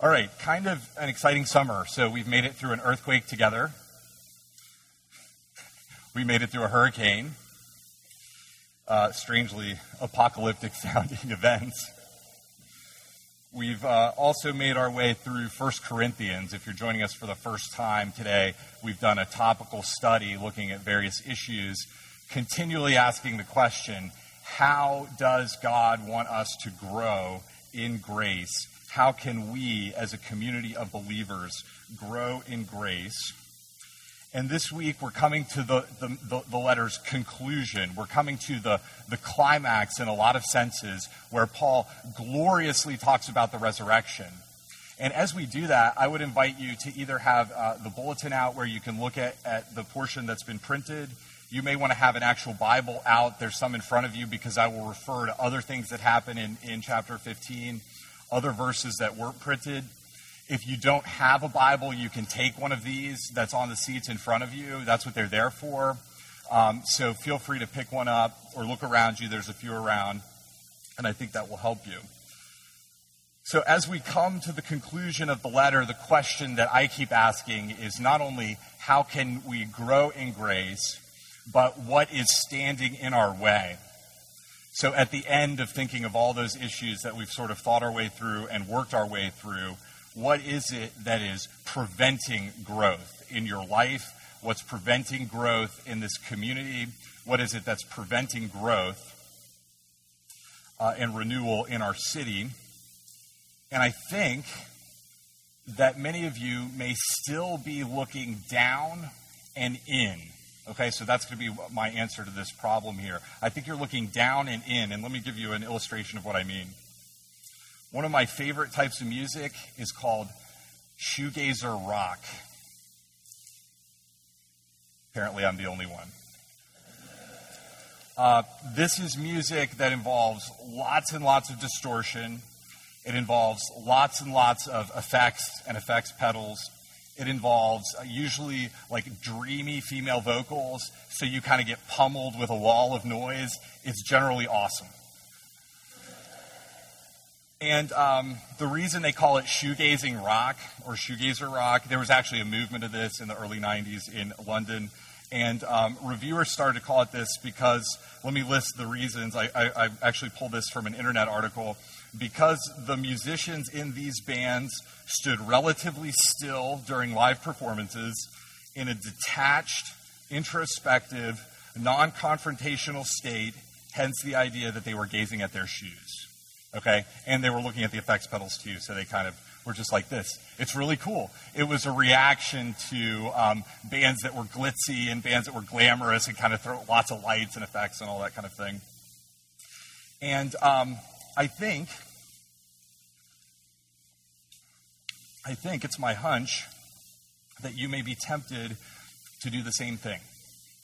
All right, kind of an exciting summer. So we've made it through an earthquake together. We made it through a hurricane. Uh, strangely apocalyptic sounding events. We've uh, also made our way through 1 Corinthians. If you're joining us for the first time today, we've done a topical study looking at various issues, continually asking the question how does God want us to grow in grace? How can we, as a community of believers, grow in grace? And this week, we're coming to the, the, the, letter's conclusion. We're coming to the, the climax in a lot of senses, where Paul gloriously talks about the resurrection. And as we do that, I would invite you to either have uh, the bulletin out where you can look at, at the portion that's been printed. You may want to have an actual Bible out. There's some in front of you because I will refer to other things that happen in, in chapter 15 other verses that weren't printed. If you don't have a Bible, you can take one of these that's on the seats in front of you. That's what they're there for. Um, so feel free to pick one up or look around you. There's a few around, and I think that will help you. So, as we come to the conclusion of the letter, the question that I keep asking is not only how can we grow in grace, but what is standing in our way? So at the end of thinking of all those issues that we've sort of thought our way through and worked our way through, what is it that is preventing growth in your life? What's preventing growth in this community? What is it that's preventing growth uh, and renewal in our city? And I think that many of you may still be looking down and in Okay, so that's going to be my answer to this problem here. I think you're looking down and in, and let me give you an illustration of what I mean. One of my favorite types of music is called shoegazer rock. Apparently, I'm the only one. Uh, this is music that involves lots and lots of distortion. It involves lots and lots of effects and effects pedals. It involves uh, usually like dreamy female vocals, so you kind of get pummeled with a wall of noise. It's generally awesome. And um, the reason they call it shoegazing rock or shoegazer rock, there was actually a movement of this in the early 90s in London. And um, reviewers started to call it this because, let me list the reasons. I, I, I actually pulled this from an internet article because the musicians in these bands stood relatively still during live performances in a detached, introspective, non confrontational state, hence the idea that they were gazing at their shoes. Okay? And they were looking at the effects pedals too, so they kind of were just like this. It's really cool. It was a reaction to um, bands that were glitzy and bands that were glamorous and kind of throw lots of lights and effects and all that kind of thing. And um, I think, I think it's my hunch that you may be tempted to do the same thing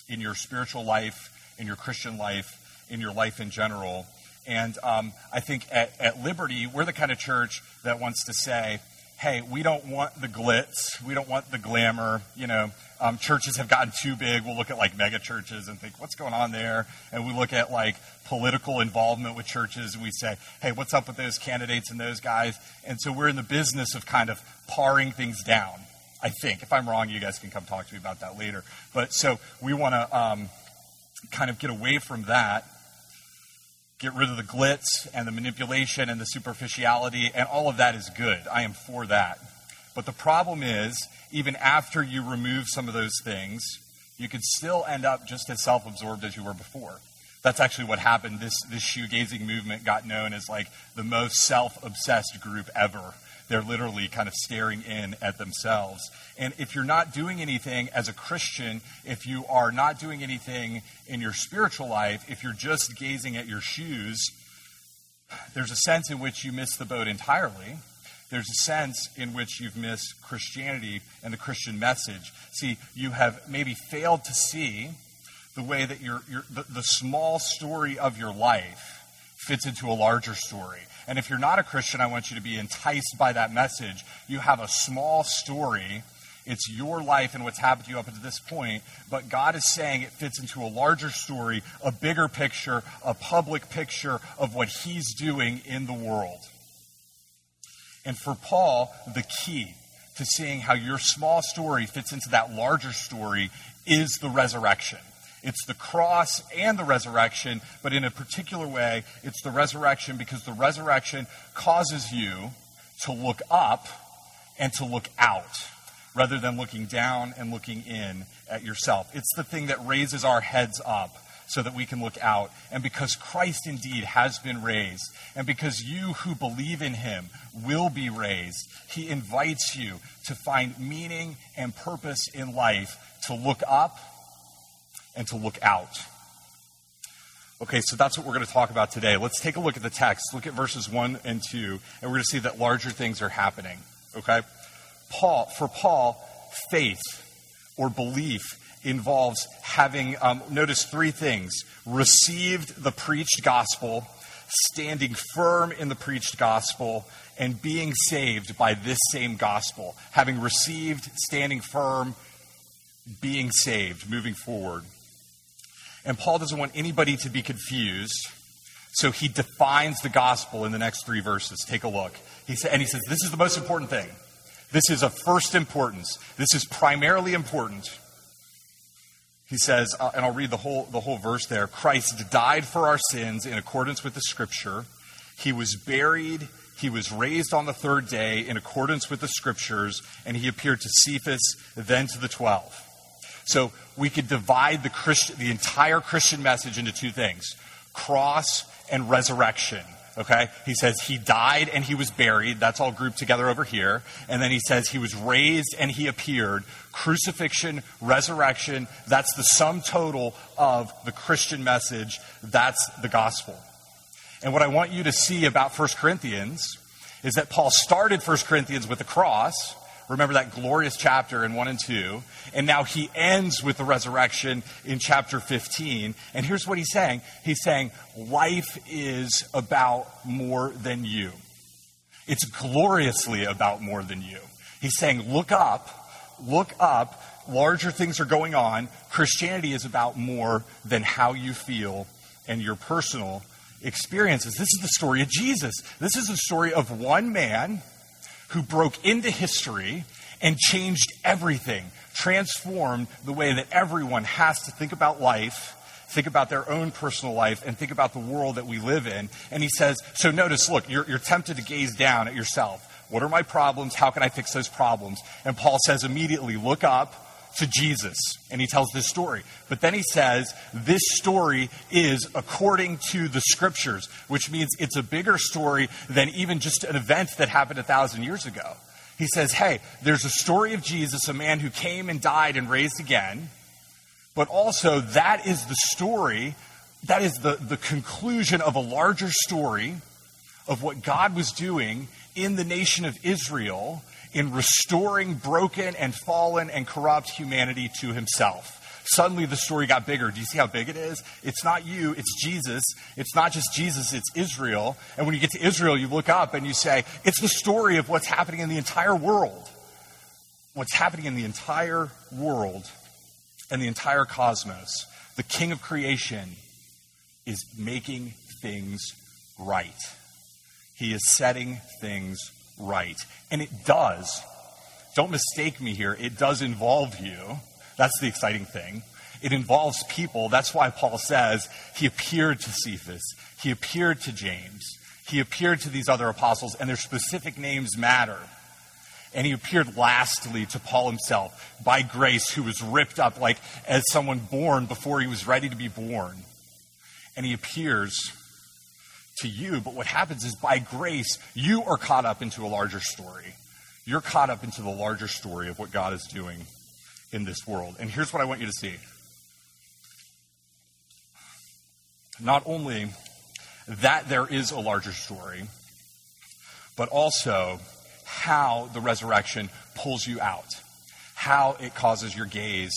in your spiritual life, in your Christian life, in your life in general. And um, I think at, at Liberty, we're the kind of church that wants to say, hey, we don't want the glitz, we don't want the glamour, you know, um, churches have gotten too big. We'll look at like mega churches and think, what's going on there? And we look at like political involvement with churches and we say, hey, what's up with those candidates and those guys? And so we're in the business of kind of paring things down, I think. If I'm wrong, you guys can come talk to me about that later. But so we want to um, kind of get away from that. Get rid of the glitz and the manipulation and the superficiality, and all of that is good. I am for that. But the problem is, even after you remove some of those things, you could still end up just as self absorbed as you were before. That's actually what happened. This, this shoegazing movement got known as like the most self obsessed group ever. They're literally kind of staring in at themselves. And if you're not doing anything as a Christian, if you are not doing anything in your spiritual life, if you're just gazing at your shoes, there's a sense in which you miss the boat entirely there's a sense in which you've missed Christianity and the Christian message. See, you have maybe failed to see the way that your, your the, the small story of your life fits into a larger story. And if you're not a Christian, I want you to be enticed by that message. You have a small story. It's your life and what's happened to you up to this point. But God is saying it fits into a larger story, a bigger picture, a public picture of what He's doing in the world. And for Paul, the key to seeing how your small story fits into that larger story is the resurrection. It's the cross and the resurrection, but in a particular way, it's the resurrection because the resurrection causes you to look up and to look out rather than looking down and looking in at yourself. It's the thing that raises our heads up so that we can look out. And because Christ indeed has been raised, and because you who believe in him will be raised, he invites you to find meaning and purpose in life, to look up and to look out. Okay, so that's what we're going to talk about today. Let's take a look at the text. Look at verses 1 and 2, and we're going to see that larger things are happening. Okay? Paul, for Paul, faith or belief involves having, um, notice three things received the preached gospel, standing firm in the preached gospel, and being saved by this same gospel. Having received, standing firm, being saved, moving forward. And Paul doesn't want anybody to be confused, so he defines the gospel in the next three verses. Take a look. He sa- and he says, This is the most important thing. This is of first importance. This is primarily important. He says, uh, and I'll read the whole, the whole verse there Christ died for our sins in accordance with the scripture. He was buried. He was raised on the third day in accordance with the scriptures, and he appeared to Cephas, then to the twelve. So we could divide the, Christ, the entire Christian message into two things cross and resurrection. Okay? He says he died and he was buried. That's all grouped together over here. And then he says he was raised and he appeared. Crucifixion, resurrection, that's the sum total of the Christian message. That's the gospel. And what I want you to see about 1 Corinthians is that Paul started 1 Corinthians with the cross Remember that glorious chapter in 1 and 2. And now he ends with the resurrection in chapter 15. And here's what he's saying He's saying, life is about more than you. It's gloriously about more than you. He's saying, look up, look up. Larger things are going on. Christianity is about more than how you feel and your personal experiences. This is the story of Jesus. This is the story of one man who broke into history and changed everything, transformed the way that everyone has to think about life, think about their own personal life, and think about the world that we live in. And he says, So notice, look, you're, you're tempted to gaze down at yourself. What are my problems? How can I fix those problems? And Paul says immediately, Look up to Jesus. And he tells this story. But then he says, this story is according to the scriptures, which means it's a bigger story than even just an event that happened a thousand years ago. He says, hey, there's a story of Jesus, a man who came and died and raised again. But also, that is the story, that is the, the conclusion of a larger story of what God was doing in the nation of Israel in restoring broken and fallen and corrupt humanity to himself. Suddenly the story got bigger. Do you see how big it is? It's not you, it's Jesus. It's not just Jesus, it's Israel. And when you get to Israel, you look up and you say, it's the story of what's happening in the entire world. What's happening in the entire world and the entire cosmos. The king of creation is making things right. He is setting things right. And it does. Don't mistake me here. It does involve you. That's the exciting thing. It involves people. That's why Paul says he appeared to Cephas, he appeared to James, he appeared to these other apostles, and their specific names matter. And he appeared lastly to Paul himself by grace, who was ripped up like as someone born before he was ready to be born. And he appears to you, but what happens is by grace, you are caught up into a larger story. You're caught up into the larger story of what God is doing in this world. And here's what I want you to see. Not only that there is a larger story, but also how the resurrection pulls you out, how it causes your gaze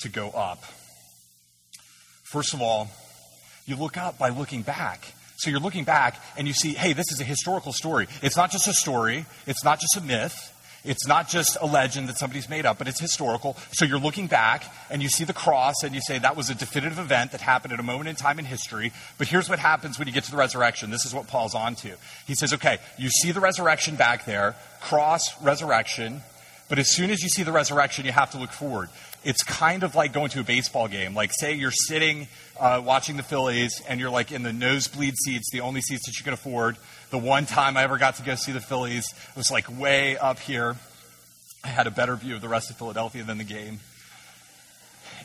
to go up. First of all, you look up by looking back. So you're looking back and you see, hey, this is a historical story. It's not just a story, it's not just a myth. It's not just a legend that somebody's made up, but it's historical. So you're looking back and you see the cross and you say that was a definitive event that happened at a moment in time in history. But here's what happens when you get to the resurrection. This is what Paul's on to. He says, okay, you see the resurrection back there, cross, resurrection. But as soon as you see the resurrection, you have to look forward. It's kind of like going to a baseball game. Like, say you're sitting uh, watching the Phillies and you're like in the nosebleed seats, the only seats that you can afford the one time I ever got to go see the Phillies was like way up here. I had a better view of the rest of Philadelphia than the game.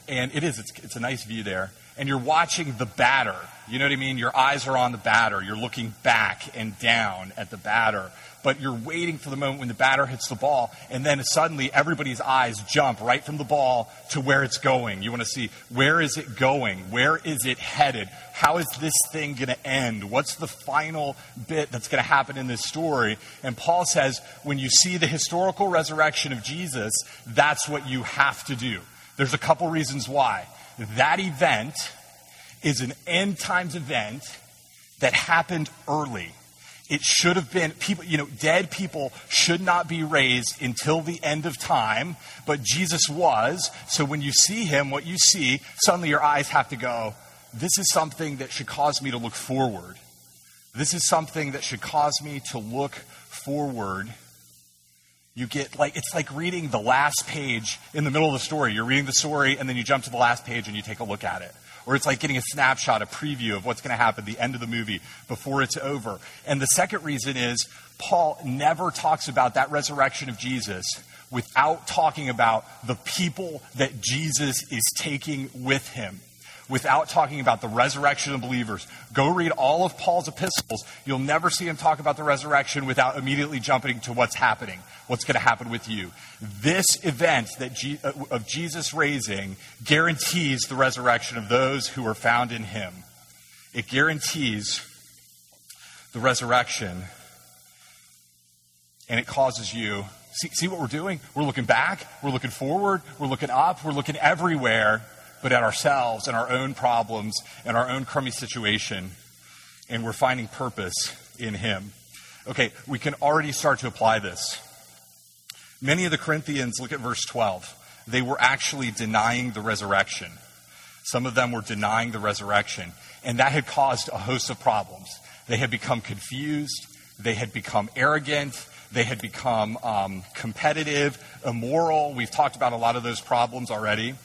And it is, it's, it's a nice view there. And you're watching the batter. You know what I mean? Your eyes are on the batter. You're looking back and down at the batter but you're waiting for the moment when the batter hits the ball, and then suddenly everybody's eyes jump right from the ball to where it's going. You want to see where is it going? Where is it headed? How is this thing going to end? What's the final bit that's going to happen in this story? And Paul says, when you see the historical resurrection of Jesus, that's what you have to do. There's a couple reasons why. That event is an end times event that happened early. It should have been people, you know, dead people should not be raised until the end of time, but Jesus was. So when you see him, what you see, suddenly your eyes have to go, this is something that should cause me to look forward. This is something that should cause me to look forward. You get like, it's like reading the last page in the middle of the story. You're reading the story and then you jump to the last page and you take a look at it or it's like getting a snapshot, a preview of what's going to happen at the end of the movie before it's over. And the second reason is Paul never talks about that resurrection of Jesus without talking about the people that Jesus is taking with him without talking about the resurrection of believers. Go read all of Paul's epistles. You'll never see him talk about the resurrection without immediately jumping to what's happening, what's going to happen with you. This event that uh, of Jesus raising guarantees the resurrection of those who are found in him. It guarantees the resurrection and it causes you see, see what we're doing we're looking back we're looking forward we're looking up we're looking everywhere but at ourselves and our own problems and our own crummy situation. And we're finding purpose in Him. Okay, we can already start to apply this. Many of the Corinthians, look at verse 12, they were actually denying the resurrection. Some of them were denying the resurrection. And that had caused a host of problems. They had become confused. They had become arrogant. They had become um, competitive, immoral. We've talked about a lot of those problems already.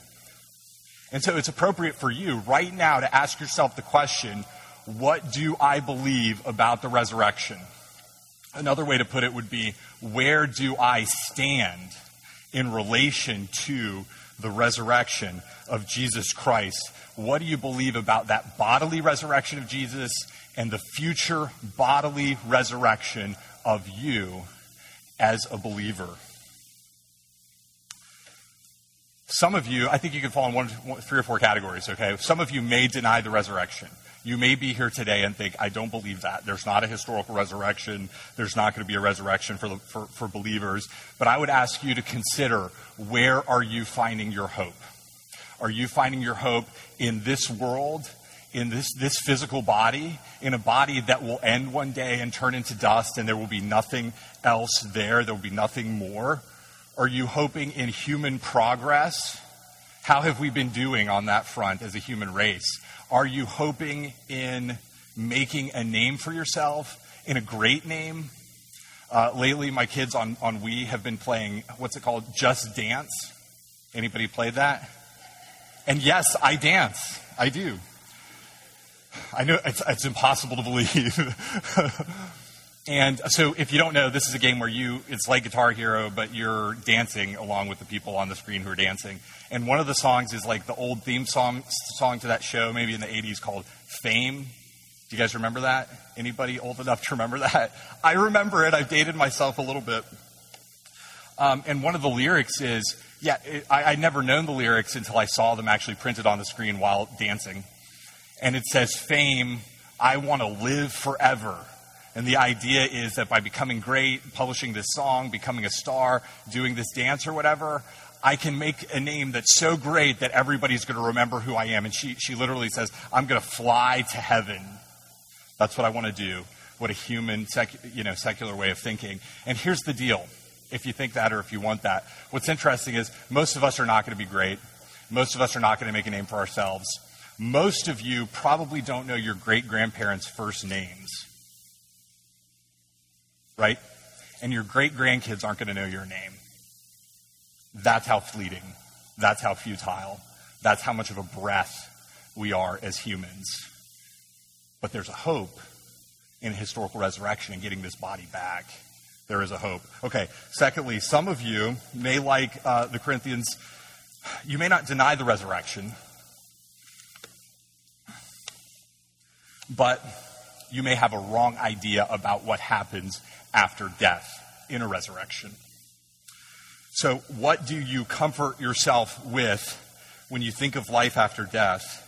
And so it's appropriate for you right now to ask yourself the question what do I believe about the resurrection? Another way to put it would be where do I stand in relation to the resurrection of Jesus Christ? What do you believe about that bodily resurrection of Jesus and the future bodily resurrection of you as a believer? Some of you, I think you can fall in one, one, three or four categories, okay? Some of you may deny the resurrection. You may be here today and think, I don't believe that. There's not a historical resurrection. There's not going to be a resurrection for, the, for, for believers. But I would ask you to consider where are you finding your hope? Are you finding your hope in this world, in this, this physical body, in a body that will end one day and turn into dust and there will be nothing else there? There will be nothing more? Are you hoping in human progress? How have we been doing on that front as a human race? Are you hoping in making a name for yourself, in a great name? Uh, lately, my kids on, on Wii have been playing, what's it called? Just Dance. Anybody played that? And yes, I dance. I do. I know it's, it's impossible to believe. And so, if you don't know, this is a game where you, it's like Guitar Hero, but you're dancing along with the people on the screen who are dancing. And one of the songs is like the old theme song, song to that show, maybe in the 80s, called Fame. Do you guys remember that? Anybody old enough to remember that? I remember it. I've dated myself a little bit. Um, and one of the lyrics is, yeah, it, I, I'd never known the lyrics until I saw them actually printed on the screen while dancing. And it says, Fame, I want to live forever. And the idea is that by becoming great, publishing this song, becoming a star, doing this dance or whatever, I can make a name that's so great that everybody's going to remember who I am. And she, she literally says, I'm going to fly to heaven. That's what I want to do. What a human, sec, you know, secular way of thinking. And here's the deal. if you think that or if you want that. What's interesting is most of us are not going to be great. Most of us are not going to make a name for ourselves. Most of you probably don't know your great grandparents' first names. Right? And your great grandkids aren't going to know your name. That's how fleeting. That's how futile. That's how much of a breath we are as humans. But there's a hope in historical resurrection and getting this body back. There is a hope. Okay, secondly, some of you may like uh, the Corinthians, you may not deny the resurrection, but you may have a wrong idea about what happens after death in a resurrection. So, what do you comfort yourself with when you think of life after death?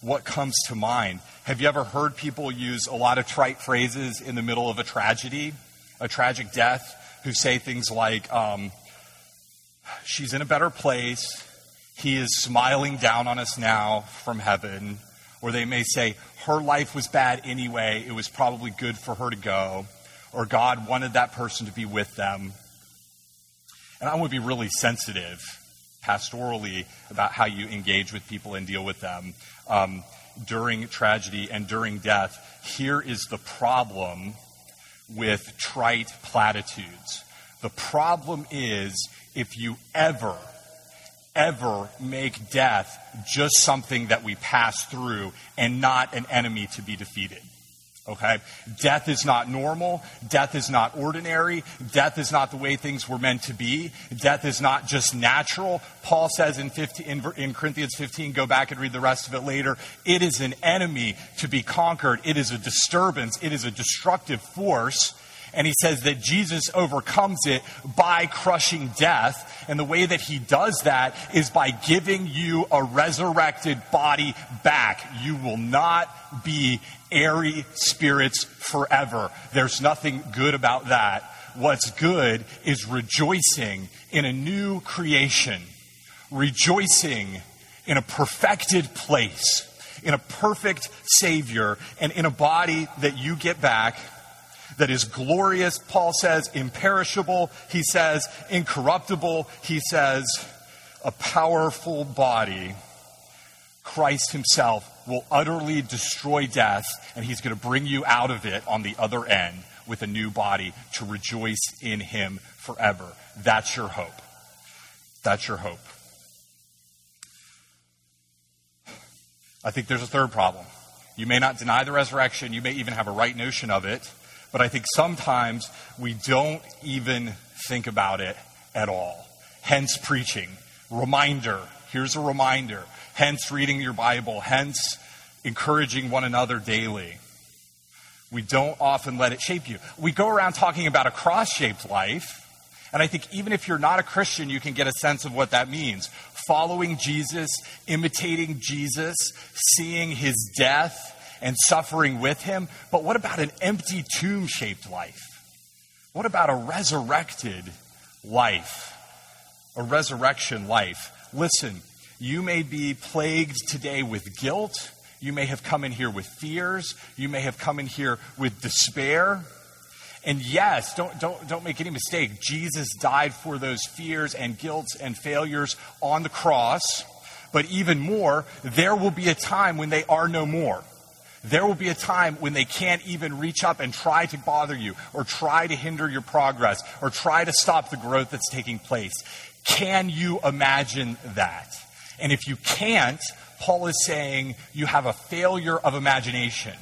What comes to mind? Have you ever heard people use a lot of trite phrases in the middle of a tragedy, a tragic death, who say things like, um, She's in a better place. He is smiling down on us now from heaven. Or they may say, her life was bad anyway. It was probably good for her to go. Or God wanted that person to be with them. And I to be really sensitive pastorally about how you engage with people and deal with them um, during tragedy and during death. Here is the problem with trite platitudes. The problem is if you ever ever make death just something that we pass through and not an enemy to be defeated. Okay? Death is not normal. Death is not ordinary. Death is not the way things were meant to be. Death is not just natural. Paul says in, 15, in, in, Corinthians 15, go back and read the rest of it later, it is an enemy to be conquered. It is a disturbance. It is a destructive force. And he says that Jesus overcomes it by crushing death. And the way that he does that is by giving you a resurrected body back. You will not be airy spirits forever. There's nothing good about that. What's good is rejoicing in a new creation, rejoicing in a perfected place, in a perfect Savior, and in a body that you get back that is glorious, Paul says, imperishable, he says, incorruptible, he says, a powerful body. Christ himself will utterly destroy death, and he's going to bring you out of it on the other end with a new body to rejoice in him forever. That's your hope. That's your hope. I think there's a third problem. You may not deny the resurrection, you may even have a right notion of it, but I think sometimes we don't even think about it at all. Hence, preaching. Reminder. Here's a reminder. Hence, reading your Bible. Hence, encouraging one another daily. We don't often let it shape you. We go around talking about a cross shaped life. And I think even if you're not a Christian, you can get a sense of what that means. Following Jesus, imitating Jesus, seeing his death, and suffering with him. But what about an empty tomb shaped life? What about a resurrected life? A resurrection life. Listen, you may be plagued today with guilt. You may have come in here with fears. You may have come in here with despair. And yes, don't, don't, don't make any mistake. Jesus died for those fears and guilts and failures on the cross. But even more, there will be a time when they are no more. There will be a time when they can't even reach up and try to bother you, or try to hinder your progress, or try to stop the growth that's taking place. Can you imagine that? And if you can't, Paul is saying you have a failure of imagination.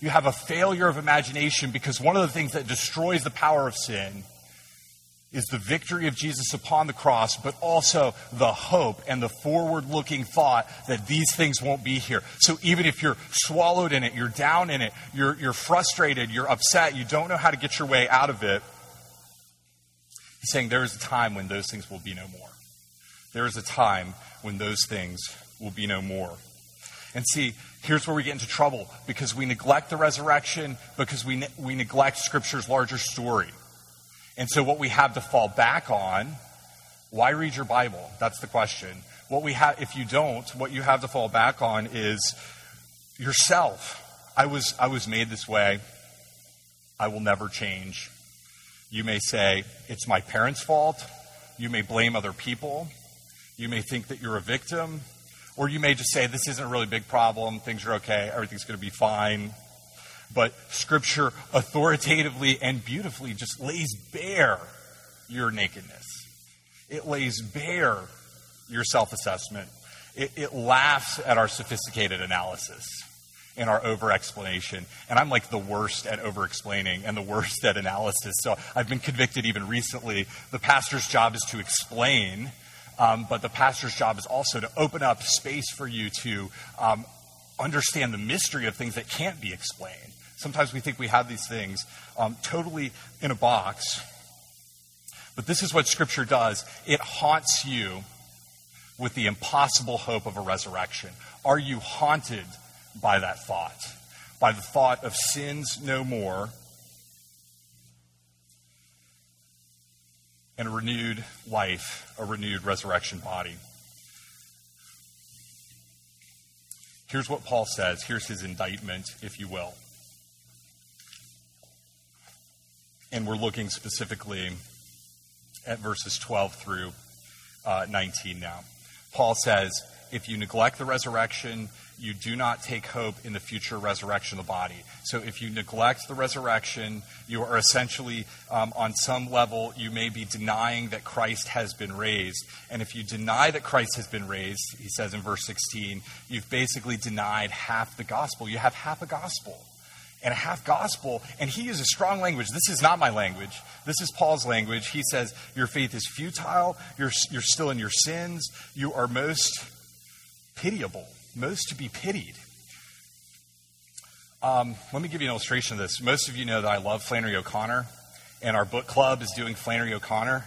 You have a failure of imagination because one of the things that destroys the power of sin is the victory of Jesus upon the cross, but also the hope and the forward looking thought that these things won't be here. So even if you're swallowed in it, you're down in it, you're, you're frustrated, you're upset, you don't know how to get your way out of it, he's saying there is a time when those things will be no more. There is a time when those things will be no more. And see, here's where we get into trouble because we neglect the resurrection, because we, ne- we neglect Scripture's larger story. And so, what we have to fall back on, why read your Bible? That's the question. What we have, if you don't, what you have to fall back on is yourself. I was, I was made this way. I will never change. You may say, It's my parents' fault. You may blame other people. You may think that you're a victim. Or you may just say, This isn't a really big problem. Things are okay. Everything's going to be fine. But Scripture authoritatively and beautifully just lays bare your nakedness. It lays bare your self assessment. It, it laughs at our sophisticated analysis and our over explanation. And I'm like the worst at over explaining and the worst at analysis. So I've been convicted even recently. The pastor's job is to explain, um, but the pastor's job is also to open up space for you to um, understand the mystery of things that can't be explained. Sometimes we think we have these things um, totally in a box. But this is what Scripture does it haunts you with the impossible hope of a resurrection. Are you haunted by that thought? By the thought of sins no more and a renewed life, a renewed resurrection body? Here's what Paul says. Here's his indictment, if you will. And we're looking specifically at verses 12 through uh, 19 now. Paul says, if you neglect the resurrection, you do not take hope in the future resurrection of the body. So if you neglect the resurrection, you are essentially, um, on some level, you may be denying that Christ has been raised. And if you deny that Christ has been raised, he says in verse 16, you've basically denied half the gospel. You have half a gospel and a half gospel. And he uses strong language. This is not my language. This is Paul's language. He says, Your faith is futile. You're, you're still in your sins. You are most pitiable, most to be pitied. Um, let me give you an illustration of this. Most of you know that I love Flannery O'Connor, and our book club is doing Flannery O'Connor.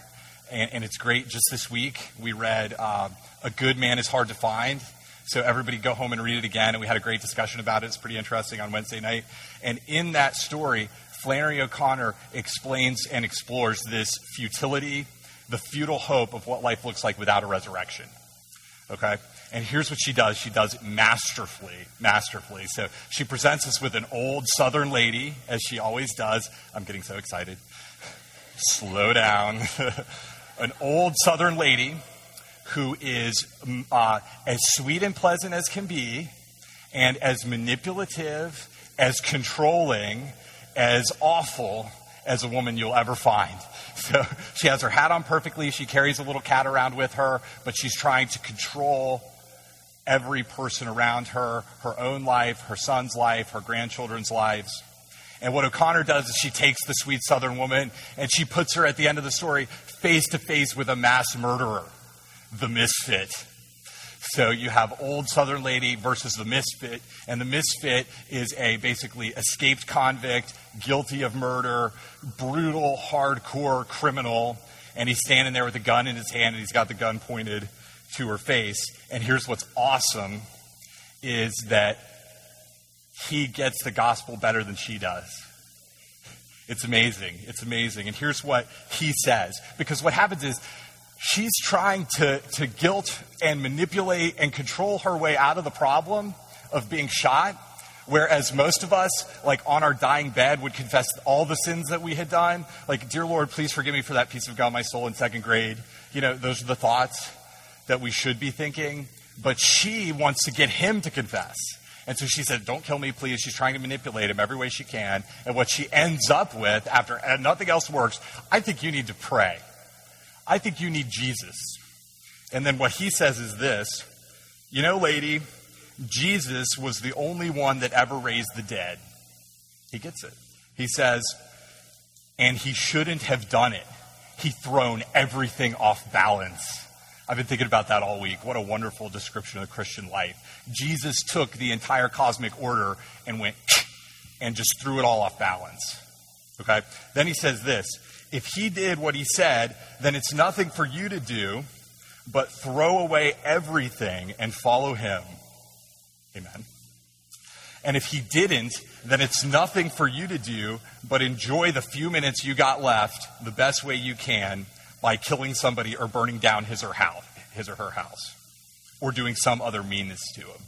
And, and it's great. Just this week, we read uh, A Good Man is Hard to Find. So everybody go home and read it again. And we had a great discussion about it. It's pretty interesting on Wednesday night. And in that story, Flannery O'Connor explains and explores this futility, the futile hope of what life looks like without a resurrection. Okay? And here's what she does. She does it masterfully, masterfully. So she presents us with an old Southern lady, as she always does. I'm getting so excited. Slow down. an old Southern lady who is mm, uh, as sweet and pleasant as can be, and as manipulative, as controlling, as awful as a woman you'll ever find. So she has her hat on perfectly. She carries a little cat around with her, but she's trying to control every person around her, her own life, her son's life, her grandchildren's lives. And what O'Connor does is she takes the sweet southern woman and she puts her at the end of the story face to face with a mass murderer the misfit. So you have old Southern lady versus the misfit, and the misfit is a basically escaped convict, guilty of murder, brutal, hardcore criminal, and he's standing there with a gun in his hand, and he's got the gun pointed to her face. And here's what's awesome: is that he gets the gospel better than she does. It's amazing. It's amazing. And here's what he says. Because what happens is she's trying to, to guilt and manipulate and control her way out of the problem of being shot. Whereas most of us, like on our dying bed, would confess all the sins that we had done. Like, dear Lord, please forgive me for that piece of God, my soul in second grade. You know, those are the thoughts that we should be thinking. But she wants to get him to confess. And so she said, Don't kill me, please. She's trying to manipulate him every way she can. And what she ends up with, after nothing else works, I think you need to pray. I think you need Jesus. And then what he says is this You know, lady, Jesus was the only one that ever raised the dead. He gets it. He says, and he shouldn't have done it. He thrown everything off balance. I've been thinking about that all week. What a wonderful description of the Christian life. Jesus took the entire cosmic order and went and just threw it all off balance. Okay? Then he says this if he did what he said, then it's nothing for you to do but throw away everything and follow him. Amen. And if he didn't, then it's nothing for you to do but enjoy the few minutes you got left the best way you can by killing somebody or burning down his or, house, his or her house or doing some other meanness to him.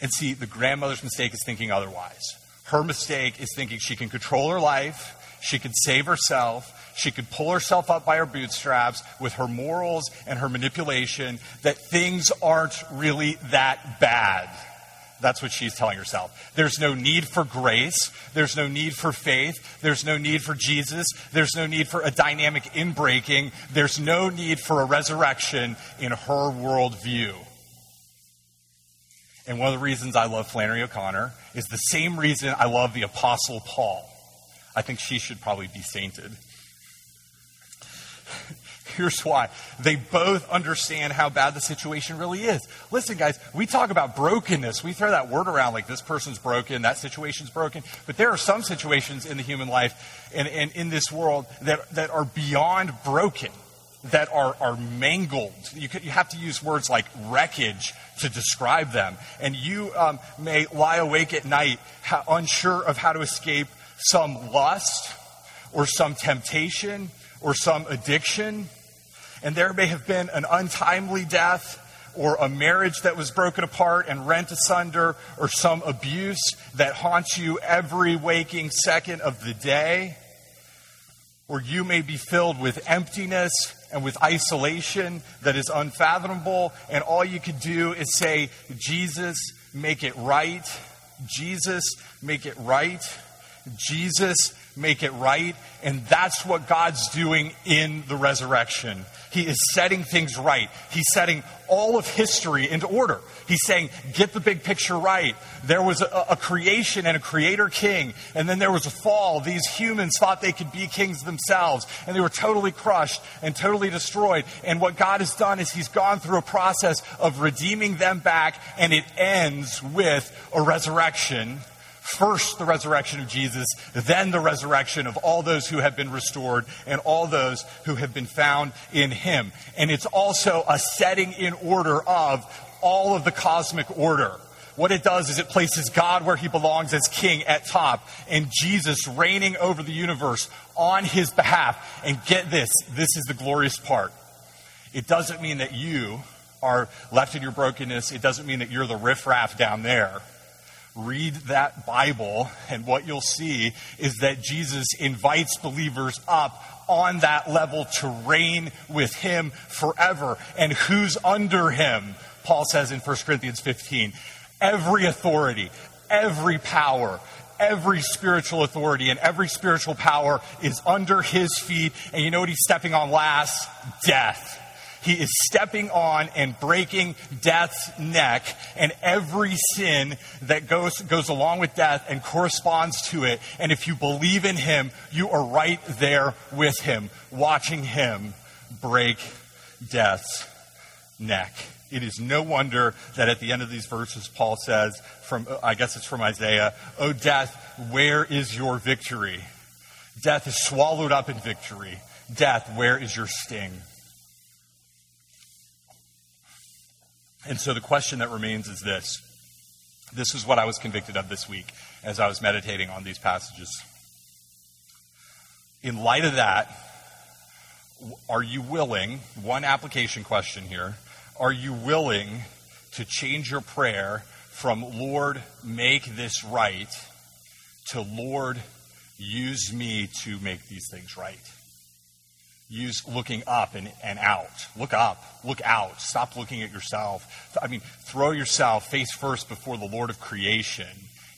And see, the grandmother's mistake is thinking otherwise. Her mistake is thinking she can control her life she can save herself, she can pull herself up by her bootstraps with her morals and her manipulation, that things aren't really that bad. That's what she's telling herself. There's no need for grace. There's no need for faith. There's no need for Jesus. There's no need for a dynamic inbreaking. There's no need for a resurrection in her worldview. And one of the reasons I love Flannery O'Connor is the same reason I love the Apostle Paul. I think she should probably be sainted. Here's why. They both understand how bad the situation really is. Listen, guys, we talk about brokenness. We throw that word around like this person's broken, that situation's broken. But there are some situations in the human life and, and in this world that, that are beyond broken, that are, are mangled. You, could, you have to use words like wreckage to describe them. And you um, may lie awake at night ha- unsure of how to escape some lust or some temptation or some addiction and there may have been an untimely death or a marriage that was broken apart and rent asunder or some abuse that haunts you every waking second of the day. Or you may be filled with emptiness and with isolation that is unfathomable, and all you can do is say, Jesus, make it right. Jesus, make it right. Jesus, make it right. And that's what God's doing in the resurrection. He is setting things right. He's setting all of history into order. He's saying, get the big picture right. There was a, a, creation and a creator king, and then there was a fall. These humans thought they could be kings themselves, and they were totally crushed and totally destroyed. And what God has done is He's gone through a process of redeeming them back, and it ends with a resurrection First, the resurrection of Jesus, then the resurrection of all those who have been restored and all those who have been found in him. And it's also a setting in order of all of the cosmic order. What it does is it places God where he belongs as king at top and Jesus reigning over the universe on his behalf. And get this, this is the glorious part. It doesn't mean that you are left in your brokenness. It doesn't mean that you're the riffraff down there read that Bible, and what you'll see is that Jesus invites believers up on that level to reign with him forever. And who's under him? Paul says in 1 Corinthians 15 every authority, every power, every spiritual authority and every spiritual power is under his feet. And you know what he's stepping on last? Death. He is stepping on and breaking death's neck and every sin that goes, goes along with death and corresponds to it. And if you believe in him, you are right there with him, watching him break death's neck. It is no wonder that at the end of these verses, Paul says, from, I guess it's from Isaiah, Oh, death, where is your victory? Death is swallowed up in victory. Death, where is your sting? And so the question that remains is this. This is what I was convicted of this week as I was meditating on these passages. In light of that, are you willing, one application question here, are you willing to change your prayer from Lord, make this right, to Lord, use me to make these things right? Use looking up and, and out. Look up, look out. Stop looking at yourself. I mean, throw yourself face first before the Lord of creation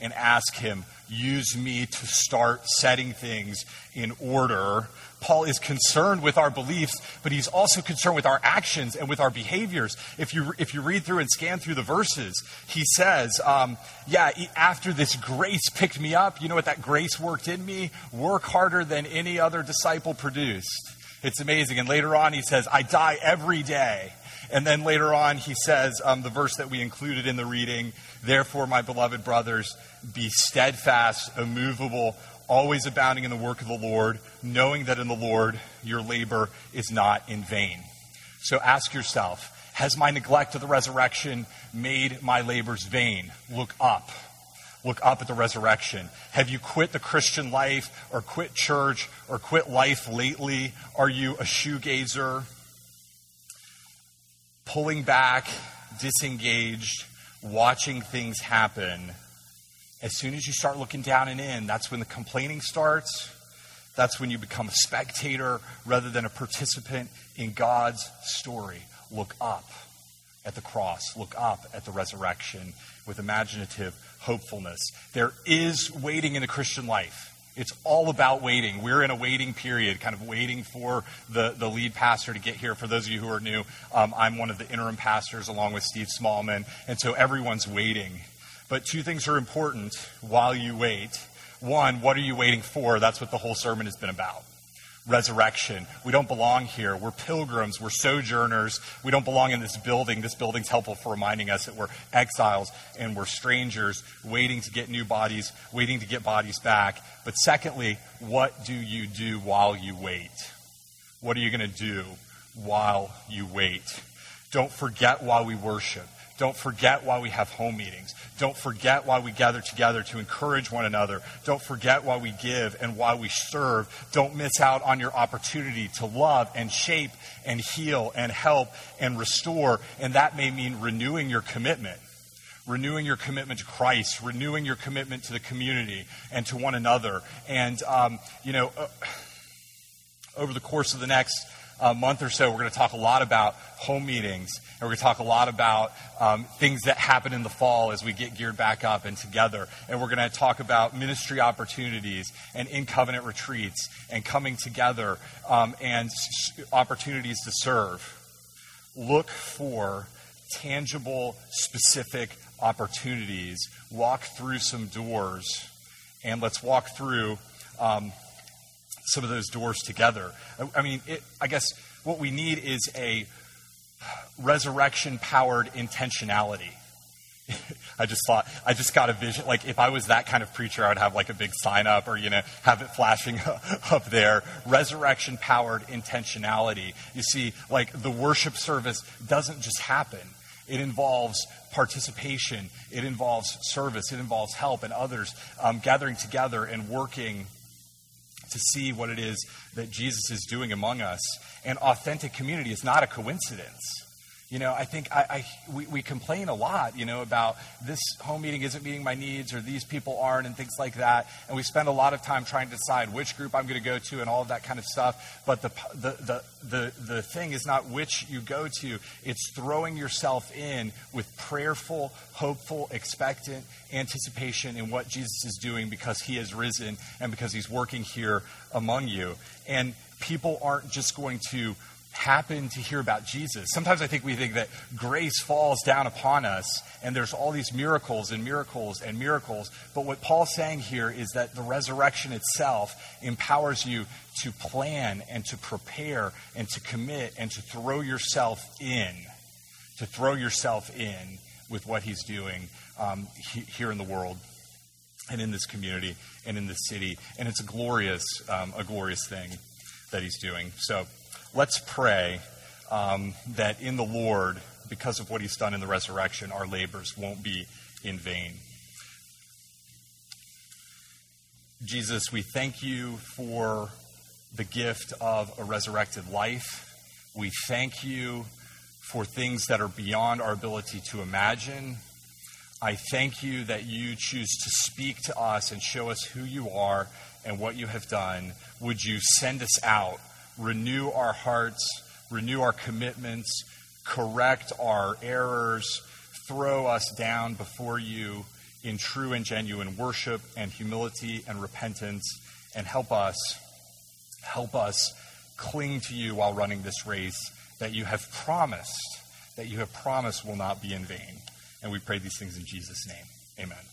and ask Him, use me to start setting things in order. Paul is concerned with our beliefs, but he's also concerned with our actions and with our behaviors. If you, if you read through and scan through the verses, he says, um, Yeah, after this grace picked me up, you know what that grace worked in me? Work harder than any other disciple produced. It's amazing. And later on, he says, I die every day. And then later on, he says, um, the verse that we included in the reading, Therefore, my beloved brothers, be steadfast, immovable, always abounding in the work of the Lord, knowing that in the Lord your labor is not in vain. So ask yourself, has my neglect of the resurrection made my labors vain? Look up. Look up at the resurrection. Have you quit the Christian life or quit church or quit life lately? Are you a shoegazer? Pulling back, disengaged, watching things happen. As soon as you start looking down and in, that's when the complaining starts. That's when you become a spectator rather than a participant in God's story. Look up at the cross, look up at the resurrection with imaginative hopefulness. There is waiting in the Christian life. It's all about waiting. We're in a waiting period, kind of waiting for the, the lead pastor to get here. For those of you who are new, um, I'm one of the interim pastors along with Steve Smallman, and so everyone's waiting. But two things are important while you wait. One, what are you waiting for? That's what the whole sermon has been about resurrection. We don't belong here. We're pilgrims. We're sojourners. We don't belong in this building. This building's helpful for reminding us that we're exiles and we're strangers waiting to get new bodies, waiting to get bodies back. But secondly, what do you do while you wait? What are you going to do while you wait? Don't forget while we worship. Don't forget why we have home meetings. Don't forget why we gather together to encourage one another. Don't forget why we give and why we serve. Don't miss out on your opportunity to love and shape and heal and help and restore. And that may mean renewing your commitment. Renewing your commitment to Christ, renewing your commitment to the community and to one another. And, um, you know, uh, over the course of the next uh, month or so, we're going to talk a lot about home meetings, and we're going to talk a lot about um, things that happen in the fall as we get geared back up and together. And we're going to talk about ministry opportunities and in covenant retreats and coming together um, and s- opportunities to serve. Look for tangible, specific opportunities. Walk through some doors, and let's walk through. Um, some of those doors together. I, I mean, it, I guess what we need is a resurrection powered intentionality. I just thought, I just got a vision. Like, if I was that kind of preacher, I would have like a big sign up or, you know, have it flashing up there. Resurrection powered intentionality. You see, like, the worship service doesn't just happen, it involves participation, it involves service, it involves help and others um, gathering together and working to see what it is that Jesus is doing among us. And authentic community is not a coincidence. You know, I think I, I we, we, complain a lot, you know, about this home meeting isn't meeting my needs or these people aren't and things like that. And we spend a lot of time trying to decide which group I'm going to go to and all of that kind of stuff. But the, the, the, the, the thing is not which you go to, it's throwing yourself in with prayerful, hopeful, expectant anticipation in what Jesus is doing because he has risen and because he's working here among you. And people aren't just going to happen to hear about Jesus. Sometimes I think we think that grace falls down upon us and there's all these miracles and miracles and miracles. But what Paul's saying here is that the resurrection itself empowers you to plan and to prepare and to commit and to throw yourself in, to throw yourself in with what he's doing um, he, here in the world and in this community and in this city. And it's a glorious, um, a glorious thing that he's doing. So, let's pray um, that in the Lord, because of what he's done in the resurrection, our labors won't be in vain. Jesus, we thank you for the gift of a resurrected life. We thank you for things that are beyond our ability to imagine. I thank you that you choose to speak to us and show us who you are and what you have done. Would you send us out renew our hearts, renew our commitments, correct our errors, throw us down before you in true and genuine worship and humility and repentance, and help us, help us cling to you while running this race that you have promised, that you have promised will not be in vain. And we pray these things in Jesus' name. Amen.